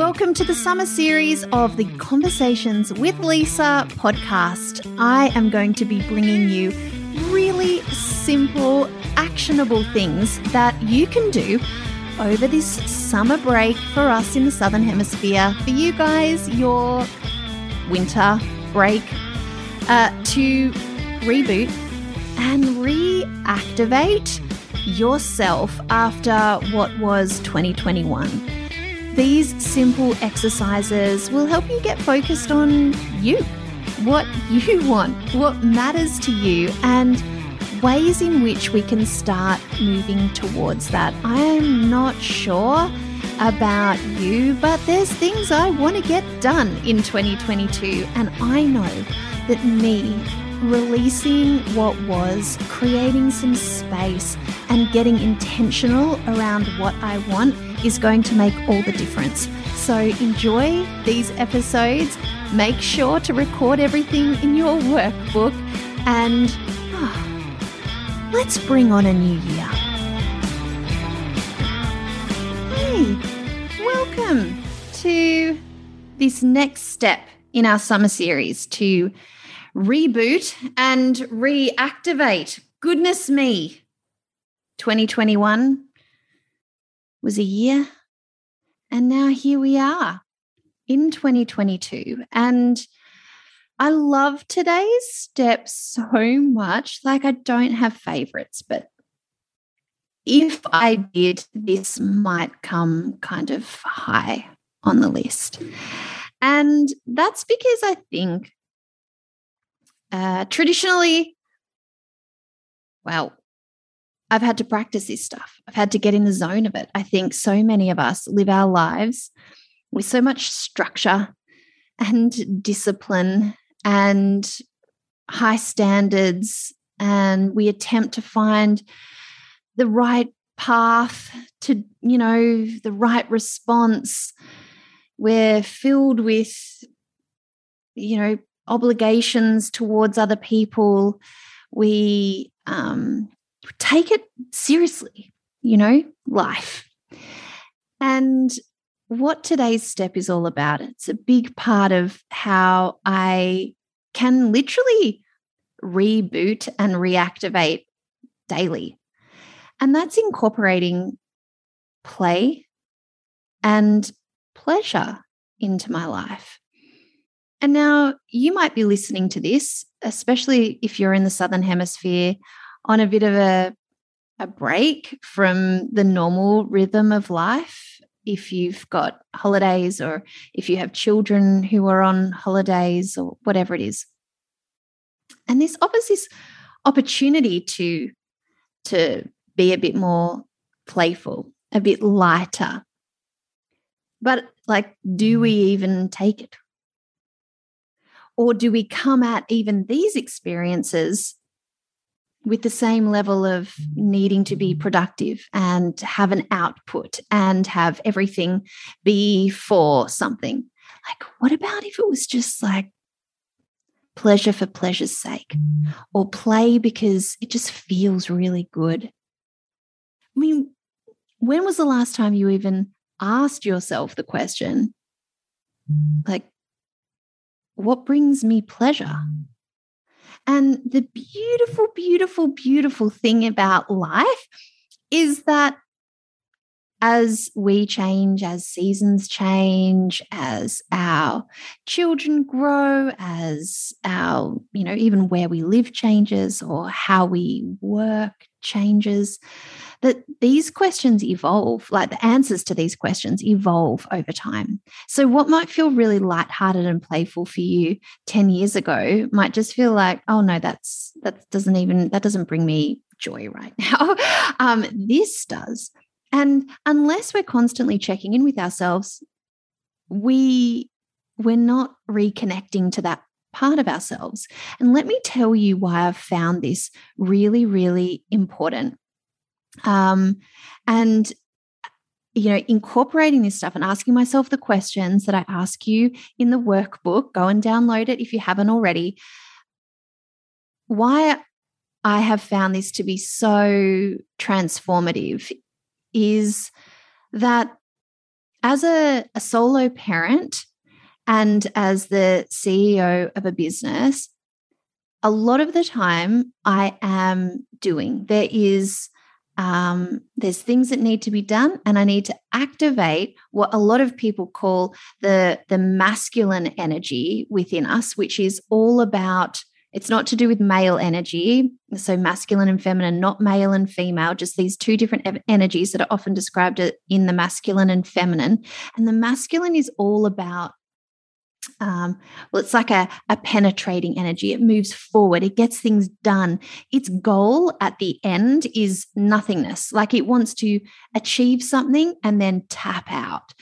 Welcome to the summer series of the Conversations with Lisa podcast. I am going to be bringing you really simple, actionable things that you can do over this summer break for us in the Southern Hemisphere. For you guys, your winter break uh, to reboot and reactivate yourself after what was 2021. These simple exercises will help you get focused on you, what you want, what matters to you, and ways in which we can start moving towards that. I'm not sure about you, but there's things I want to get done in 2022, and I know that me releasing what was, creating some space, and getting intentional around what I want is going to make all the difference. So enjoy these episodes. Make sure to record everything in your workbook and oh, let's bring on a new year. Hey, welcome to this next step in our summer series to reboot and reactivate. Goodness me, 2021 was a year. And now here we are in 2022. And I love today's step so much. Like, I don't have favorites, but if I did, this might come kind of high on the list. And that's because I think uh, traditionally, well, I've had to practice this stuff. I've had to get in the zone of it. I think so many of us live our lives with so much structure and discipline and high standards, and we attempt to find the right path to, you know, the right response. We're filled with, you know, obligations towards other people. We um, take it seriously, you know, life. And what today's step is all about, it's a big part of how I can literally reboot and reactivate daily. And that's incorporating play and pleasure into my life. And now you might be listening to this, especially if you're in the Southern Hemisphere on a bit of a, a break from the normal rhythm of life. If you've got holidays or if you have children who are on holidays or whatever it is. And this offers this opportunity to, to be a bit more playful, a bit lighter. But like, do mm. we even take it? Or do we come at even these experiences with the same level of needing to be productive and have an output and have everything be for something. Like, what about if it was just like pleasure for pleasure's sake or play because it just feels really good? I mean, when was the last time you even asked yourself the question, like, what brings me pleasure? And the beautiful, beautiful, beautiful thing about life is that as we change, as seasons change, as our children grow, as our, you know, even where we live changes or how we work changes, that these questions evolve, like the answers to these questions evolve over time. So, what might feel really lighthearted and playful for you 10 years ago might just feel like, oh no, that's that doesn't even that doesn't bring me joy right now. Um, this does. And unless we're constantly checking in with ourselves, we we're not reconnecting to that part of ourselves. And let me tell you why I've found this really, really important. Um, and you know, incorporating this stuff and asking myself the questions that I ask you in the workbook, go and download it if you haven't already. Why I have found this to be so transformative is that as a, a solo parent and as the CEO of a business, a lot of the time I am doing. There is um, there's things that need to be done, and I need to activate what a lot of people call the the masculine energy within us, which is all about. It's not to do with male energy, so masculine and feminine, not male and female, just these two different energies that are often described in the masculine and feminine. And the masculine is all about um, well, it's like a, a penetrating energy. It moves forward, it gets things done. Its goal at the end is nothingness, like it wants to achieve something and then tap out.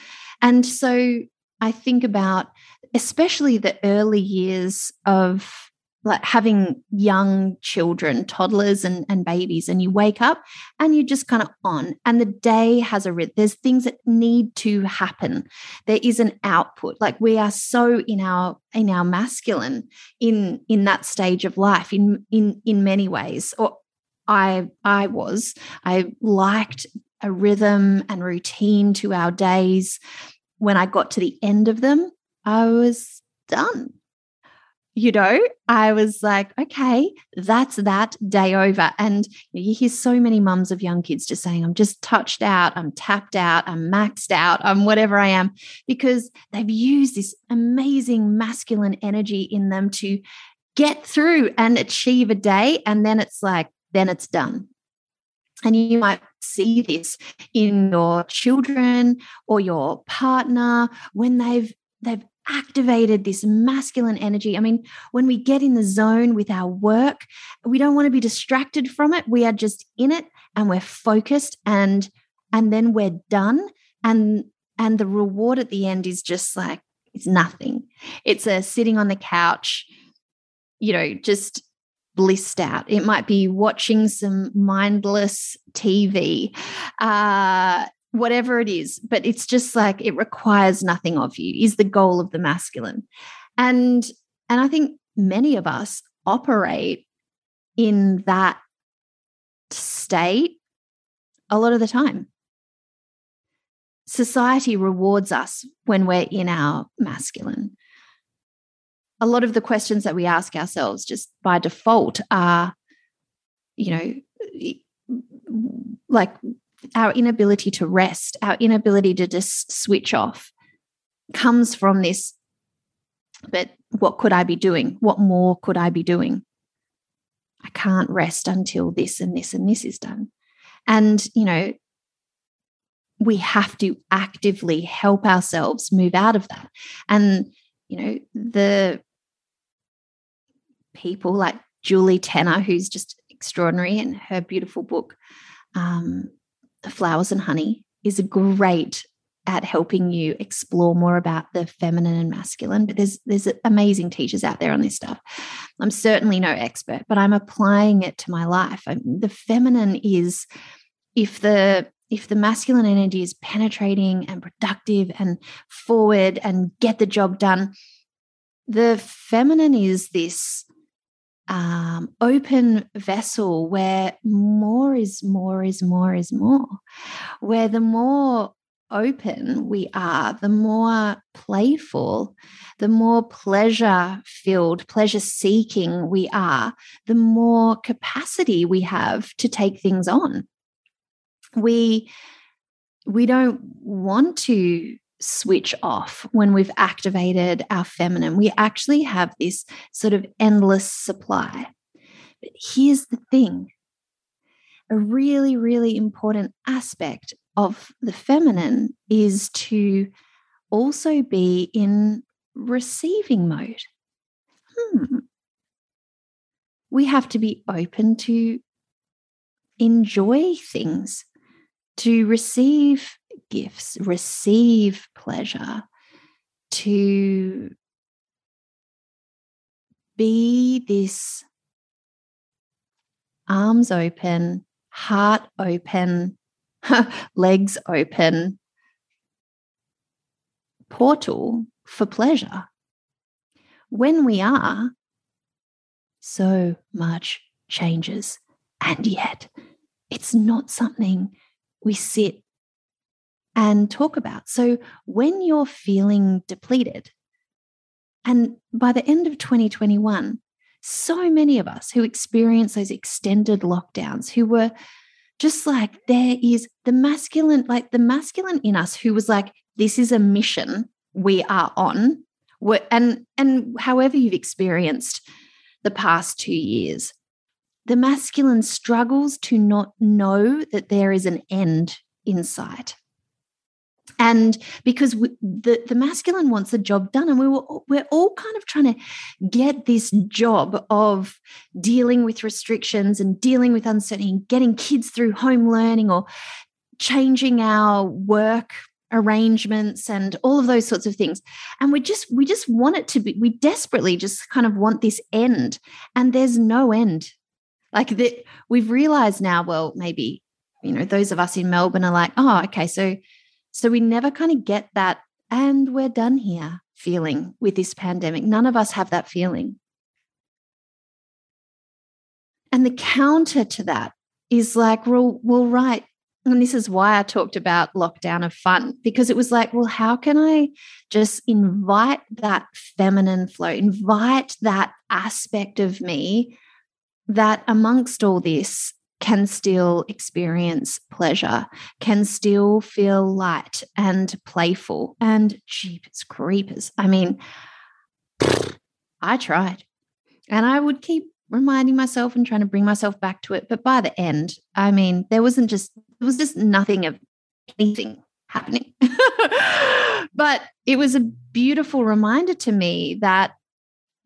And so I think about especially the early years of like having young children, toddlers and, and babies, and you wake up and you're just kind of on, and the day has a rhythm. There's things that need to happen. There is an output. Like we are so in our in our masculine in in that stage of life in in in many ways. Or I I was. I liked a rhythm and routine to our days. When I got to the end of them, I was done you know, I was like, okay, that's that day over. And you hear so many mums of young kids just saying, I'm just touched out, I'm tapped out, I'm maxed out, I'm whatever I am, because they've used this amazing masculine energy in them to get through and achieve a day. And then it's like, then it's done. And you might see this in your children or your partner when they've they've activated this masculine energy. I mean, when we get in the zone with our work, we don't want to be distracted from it. We are just in it and we're focused and and then we're done and and the reward at the end is just like it's nothing. It's a sitting on the couch, you know, just blissed out. It might be watching some mindless TV. Uh, whatever it is, but it's just like it requires nothing of you is the goal of the masculine. And and I think many of us operate in that state a lot of the time. Society rewards us when we're in our masculine. A lot of the questions that we ask ourselves just by default are, you know, like our inability to rest, our inability to just switch off comes from this. But what could I be doing? What more could I be doing? I can't rest until this and this and this is done. And, you know, we have to actively help ourselves move out of that. And, you know, the people like Julie Tenner, who's just extraordinary in her beautiful book, um, Flowers and Honey is great at helping you explore more about the feminine and masculine but there's there's amazing teachers out there on this stuff. I'm certainly no expert but i'm applying it to my life. I the feminine is if the if the masculine energy is penetrating and productive and forward and get the job done the feminine is this um, open vessel where more is more is more is more, where the more open we are, the more playful, the more pleasure filled, pleasure seeking we are, the more capacity we have to take things on. We we don't want to switch off when we've activated our feminine. We actually have this sort of endless supply. But here's the thing a really, really important aspect of the feminine is to also be in receiving mode. Hmm. We have to be open to enjoy things, to receive gifts, receive pleasure, to be this arms open, heart open, legs open portal for pleasure. When we are, so much changes. And yet, it's not something we sit and talk about. So, when you're feeling depleted, and by the end of 2021, so many of us who experienced those extended lockdowns, who were just like, there is the masculine, like the masculine in us who was like, this is a mission we are on. And, and however you've experienced the past two years, the masculine struggles to not know that there is an end in sight and because we, the the masculine wants the job done and we were we're all kind of trying to get this job of dealing with restrictions and dealing with uncertainty and getting kids through home learning or changing our work arrangements and all of those sorts of things. And we just we just want it to be we desperately just kind of want this end and there's no end. Like that we've realized now well maybe you know those of us in melbourne are like oh okay so so we never kind of get that, and we're done here feeling with this pandemic. None of us have that feeling. And the counter to that is like, well, well, right. And this is why I talked about lockdown of fun, because it was like, well, how can I just invite that feminine flow, invite that aspect of me that amongst all this can still experience pleasure, can still feel light and playful. And jeepers creepers. I mean, I tried. And I would keep reminding myself and trying to bring myself back to it. But by the end, I mean, there wasn't just, there was just nothing of anything happening. but it was a beautiful reminder to me that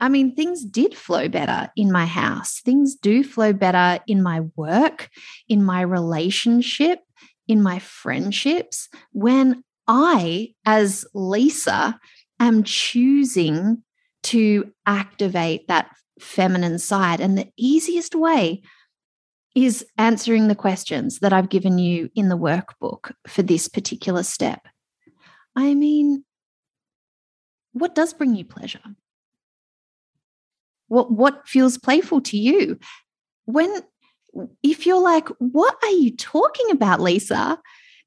I mean, things did flow better in my house. Things do flow better in my work, in my relationship, in my friendships when I, as Lisa, am choosing to activate that feminine side. And the easiest way is answering the questions that I've given you in the workbook for this particular step. I mean, what does bring you pleasure? What what feels playful to you. When if you're like what are you talking about lisa?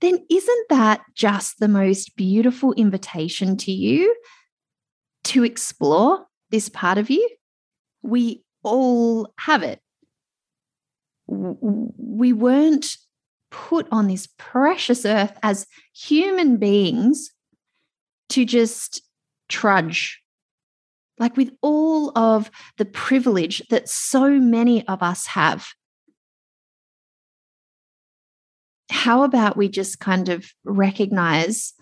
then isn't that just the most beautiful invitation to you to explore this part of you? We all have it. We weren't put on this precious earth as human beings to just trudge like with all of the privilege that so many of us have. How about we just kind of recognize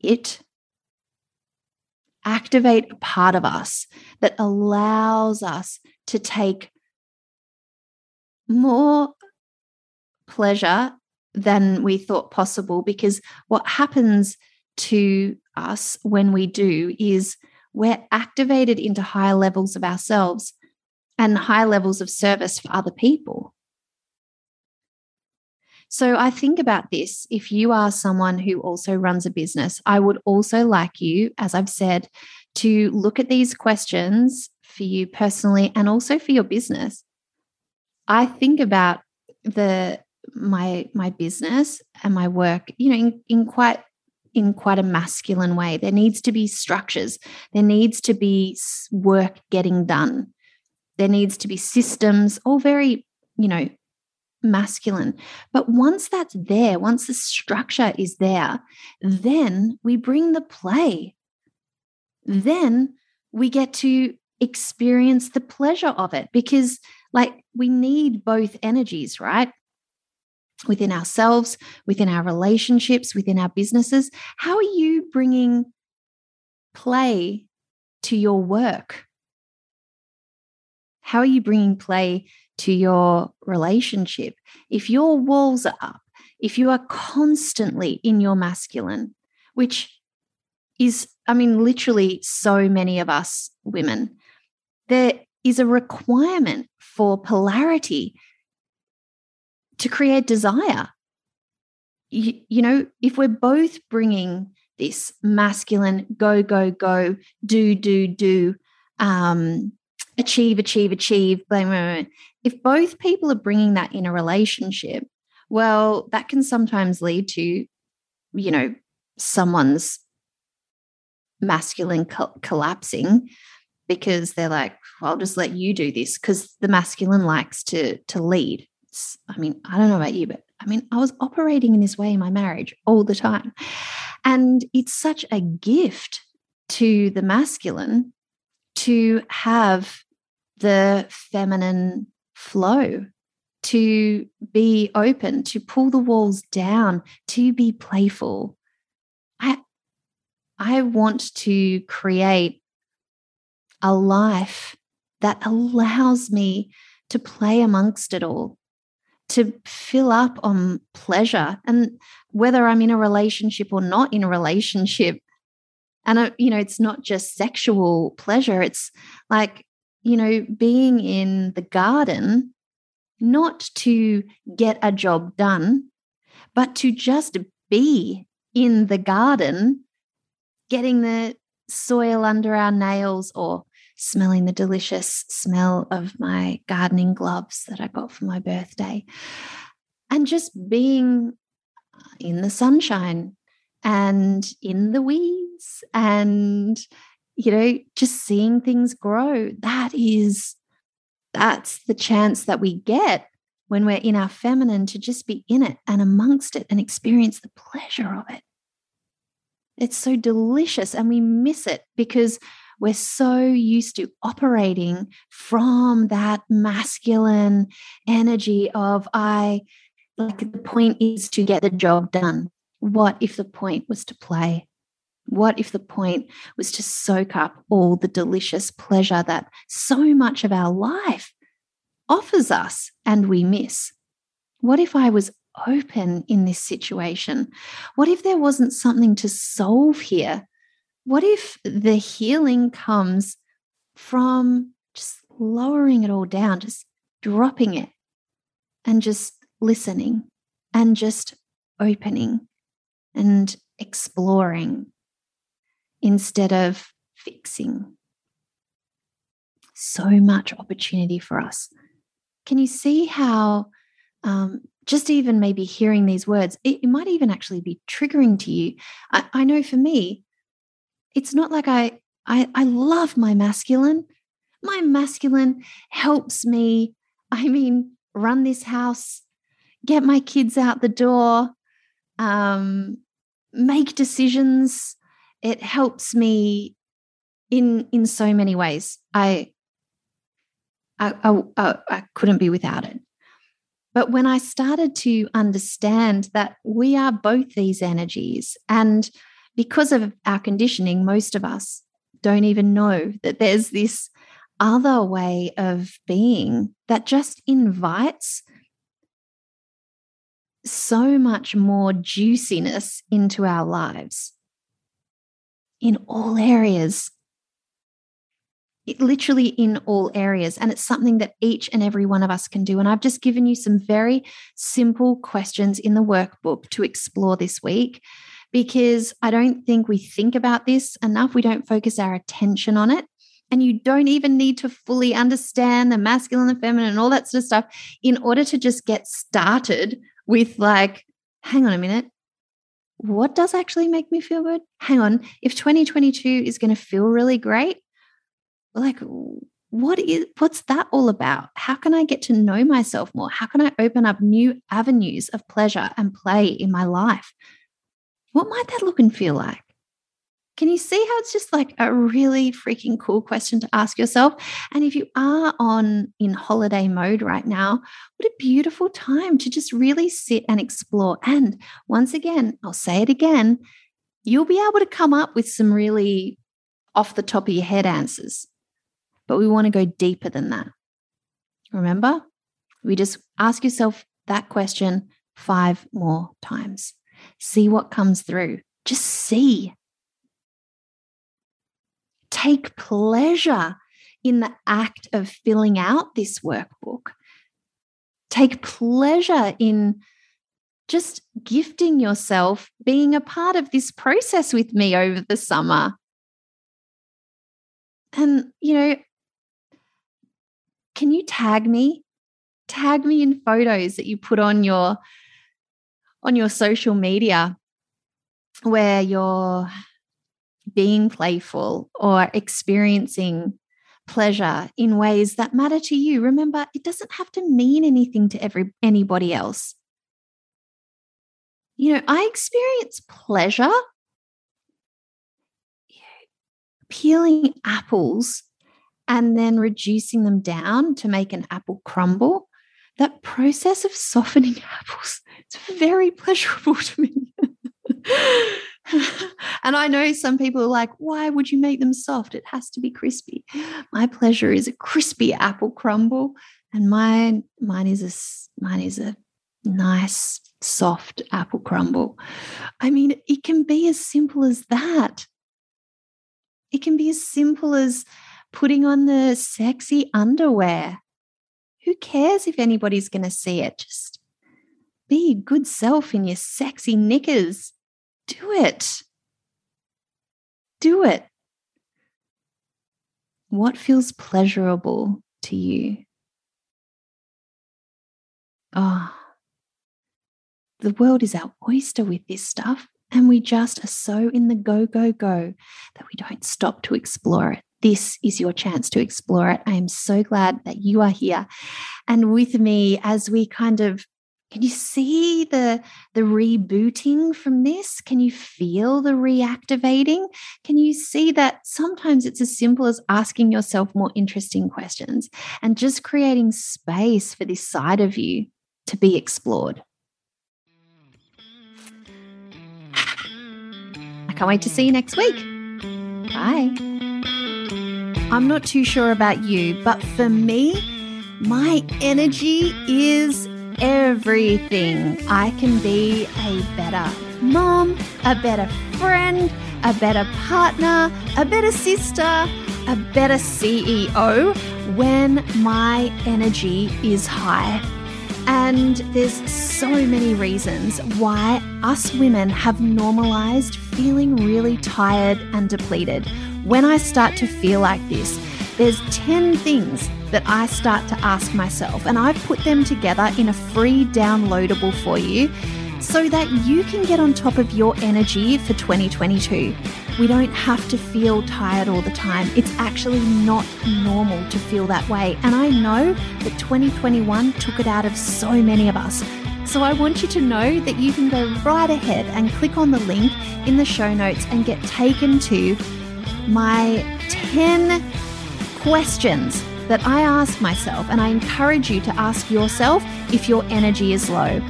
it, activate a part of us that allows us to take more pleasure than we thought possible? Because what happens to us when we do is we're activated into higher levels of ourselves and higher levels of service for other people. So I think about this. If you are someone who also runs a business, I would also like you, as I've said, to look at these questions for you personally and also for your business. I think about the my my business and my work, you know, in, in quite in quite a masculine way. There needs to be structures, there needs to be work getting done, there needs to be systems, all very, you know, masculine. But once that's there, once the structure is there, then we bring the play. Then we get to experience the pleasure of it because, like, we need both energies, right? Within ourselves, within our relationships, within our businesses? How are you bringing play to your work? How are you bringing play to your relationship? If your walls are up, if you are constantly in your masculine, which is, I mean, literally so many of us women, there is a requirement for polarity to create desire. You, you know, if we're both bringing this masculine go, go, go, do, do, do, um, achieve, achieve, achieve, blah. if both people are bringing that in a relationship, Well, that can sometimes lead to, you know, someone's masculine co- collapsing because they're like, well, I'll just let you do this because the masculine likes to to lead. I mean, I don't know about you, but I mean, I was operating in this way in my marriage all the time. And it's such a gift to the masculine to have the feminine flow, to be open, to pull the walls down, to be playful. I, I want to create a life that allows me to play amongst it all, to fill up on pleasure. And whether I'm in a relationship or not in a relationship, and, uh, you know, it's not just sexual pleasure, it's like, you know, being in the garden, not to get a job done, but to just be in the garden, getting the soil under our nails or smelling the delicious smell of my gardening gloves that I got for my birthday. And just being uh, in the sunshine and in the weeds and, you know, just seeing things grow. That is, that's the chance that we get when we're in our feminine to just be in it and amongst it and experience the pleasure of it. It's so delicious and we miss it because we're so used to operating from that masculine energy of I like the point is to get the job done. What if the point was to play? What if the point was to soak up all the delicious pleasure that so much of our life offers us and we miss? What if I was open in this situation? What if there wasn't something to solve here? What if the healing comes from just lowering it all down, just dropping it and just listening and just opening and exploring instead of fixing? So much opportunity for us. Can you see how um, just even maybe hearing these words, it, it, might even actually be triggering to you. I, I know for me, it's not like I, I I love my masculine. My masculine helps me, I mean, run this house, get my kids out the door, um, make decisions. It helps me in in so many ways. I I, I, I couldn't be without it. But when I started to understand that we are both these energies, and because of our conditioning, most of us don't even know that there's this other way of being that just invites so much more juiciness into our lives in all areas it, literally in all areas. And it's something that each and every one of us can do. And I've just given you some very simple questions in the workbook to explore this week because I don't think we think about this enough. We don't focus our attention on it. And you don't even need to fully understand the masculine and feminine and all that sort of stuff in order to just get started with, like, hang on a minute. What does actually make me feel good? Hang on. If 2022 is going to feel really great, like what is what's that all about how can i get to know myself more how can i open up new avenues of pleasure and play in my life what might that look and feel like can you see how it's just like a really freaking cool question to ask yourself and if you are on in holiday mode right now what a beautiful time to just really sit and explore and once again i'll say it again you'll be able to come up with some really off the top of your head answers but we want to go deeper than that. Remember, we just ask yourself that question five more times. See what comes through. Just see. Take pleasure in the act of filling out this workbook. Take pleasure in just gifting yourself being a part of this process with me over the summer. And, you know, can you tag me? Tag me in photos that you put on your on your social media where you're being playful or experiencing pleasure in ways that matter to you. Remember it doesn't have to mean anything to every anybody else. You know i experience pleasure peeling apples and then reducing them down to make an apple crumble. That process of softening apples it's very pleasurable to me and I know some people are like, why would you make them soft? It has to be crispy. My pleasure is a crispy apple crumble, and mine mine is a mine is a nice soft apple crumble. I mean, it can be as simple as that. It can be as simple as putting on the sexy underwear. Who cares if anybody's going to see it? Just be a good self in your sexy knickers do it. Do it. What feels pleasurable to you? Oh, the world is our oyster with this stuff, and we just are so in the go, go, go that we don't stop to explore it. This is your chance to explore it. I am so glad that you are here and with me as we kind of can you see the the rebooting from this? Can you feel the reactivating? Can you see that sometimes it's as simple as asking yourself more interesting questions and just creating space for this side of you to be explored? I can't wait to see you next week. Bye. I'm not too sure about you but for me my energy is everything. I can be a better mom, a better friend, a better partner, a better sister, a better CEO when my energy is high. And there's so many reasons why us women have normalized feeling really tired and depleted. When I start to feel like this, there's 10 things that I start to ask myself, and I've put them together in a free downloadable for you so that you can get on top of your energy for 2022. We don't have to feel tired all the time. It's actually not normal to feel that way. And I know that 2021 took it out of so many of us. So I want you to know that you can go right ahead and click on the link in the show notes and get taken to my 10 questions that I ask myself, and I encourage you to ask yourself if your energy is low.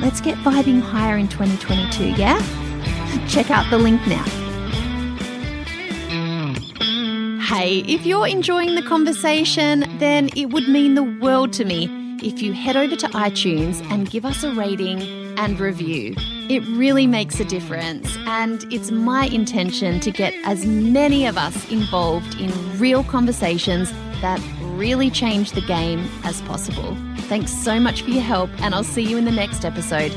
Let's get vibing higher in 2022, yeah? Check out the link now. Hey, if you're enjoying the conversation, then it would mean the world to me if you head over to iTunes and give us a rating and review. It really makes a difference, and it's my intention to get as many of us involved in real conversations that really change the game as possible. Thanks so much for your help, and I'll see you in the next episode.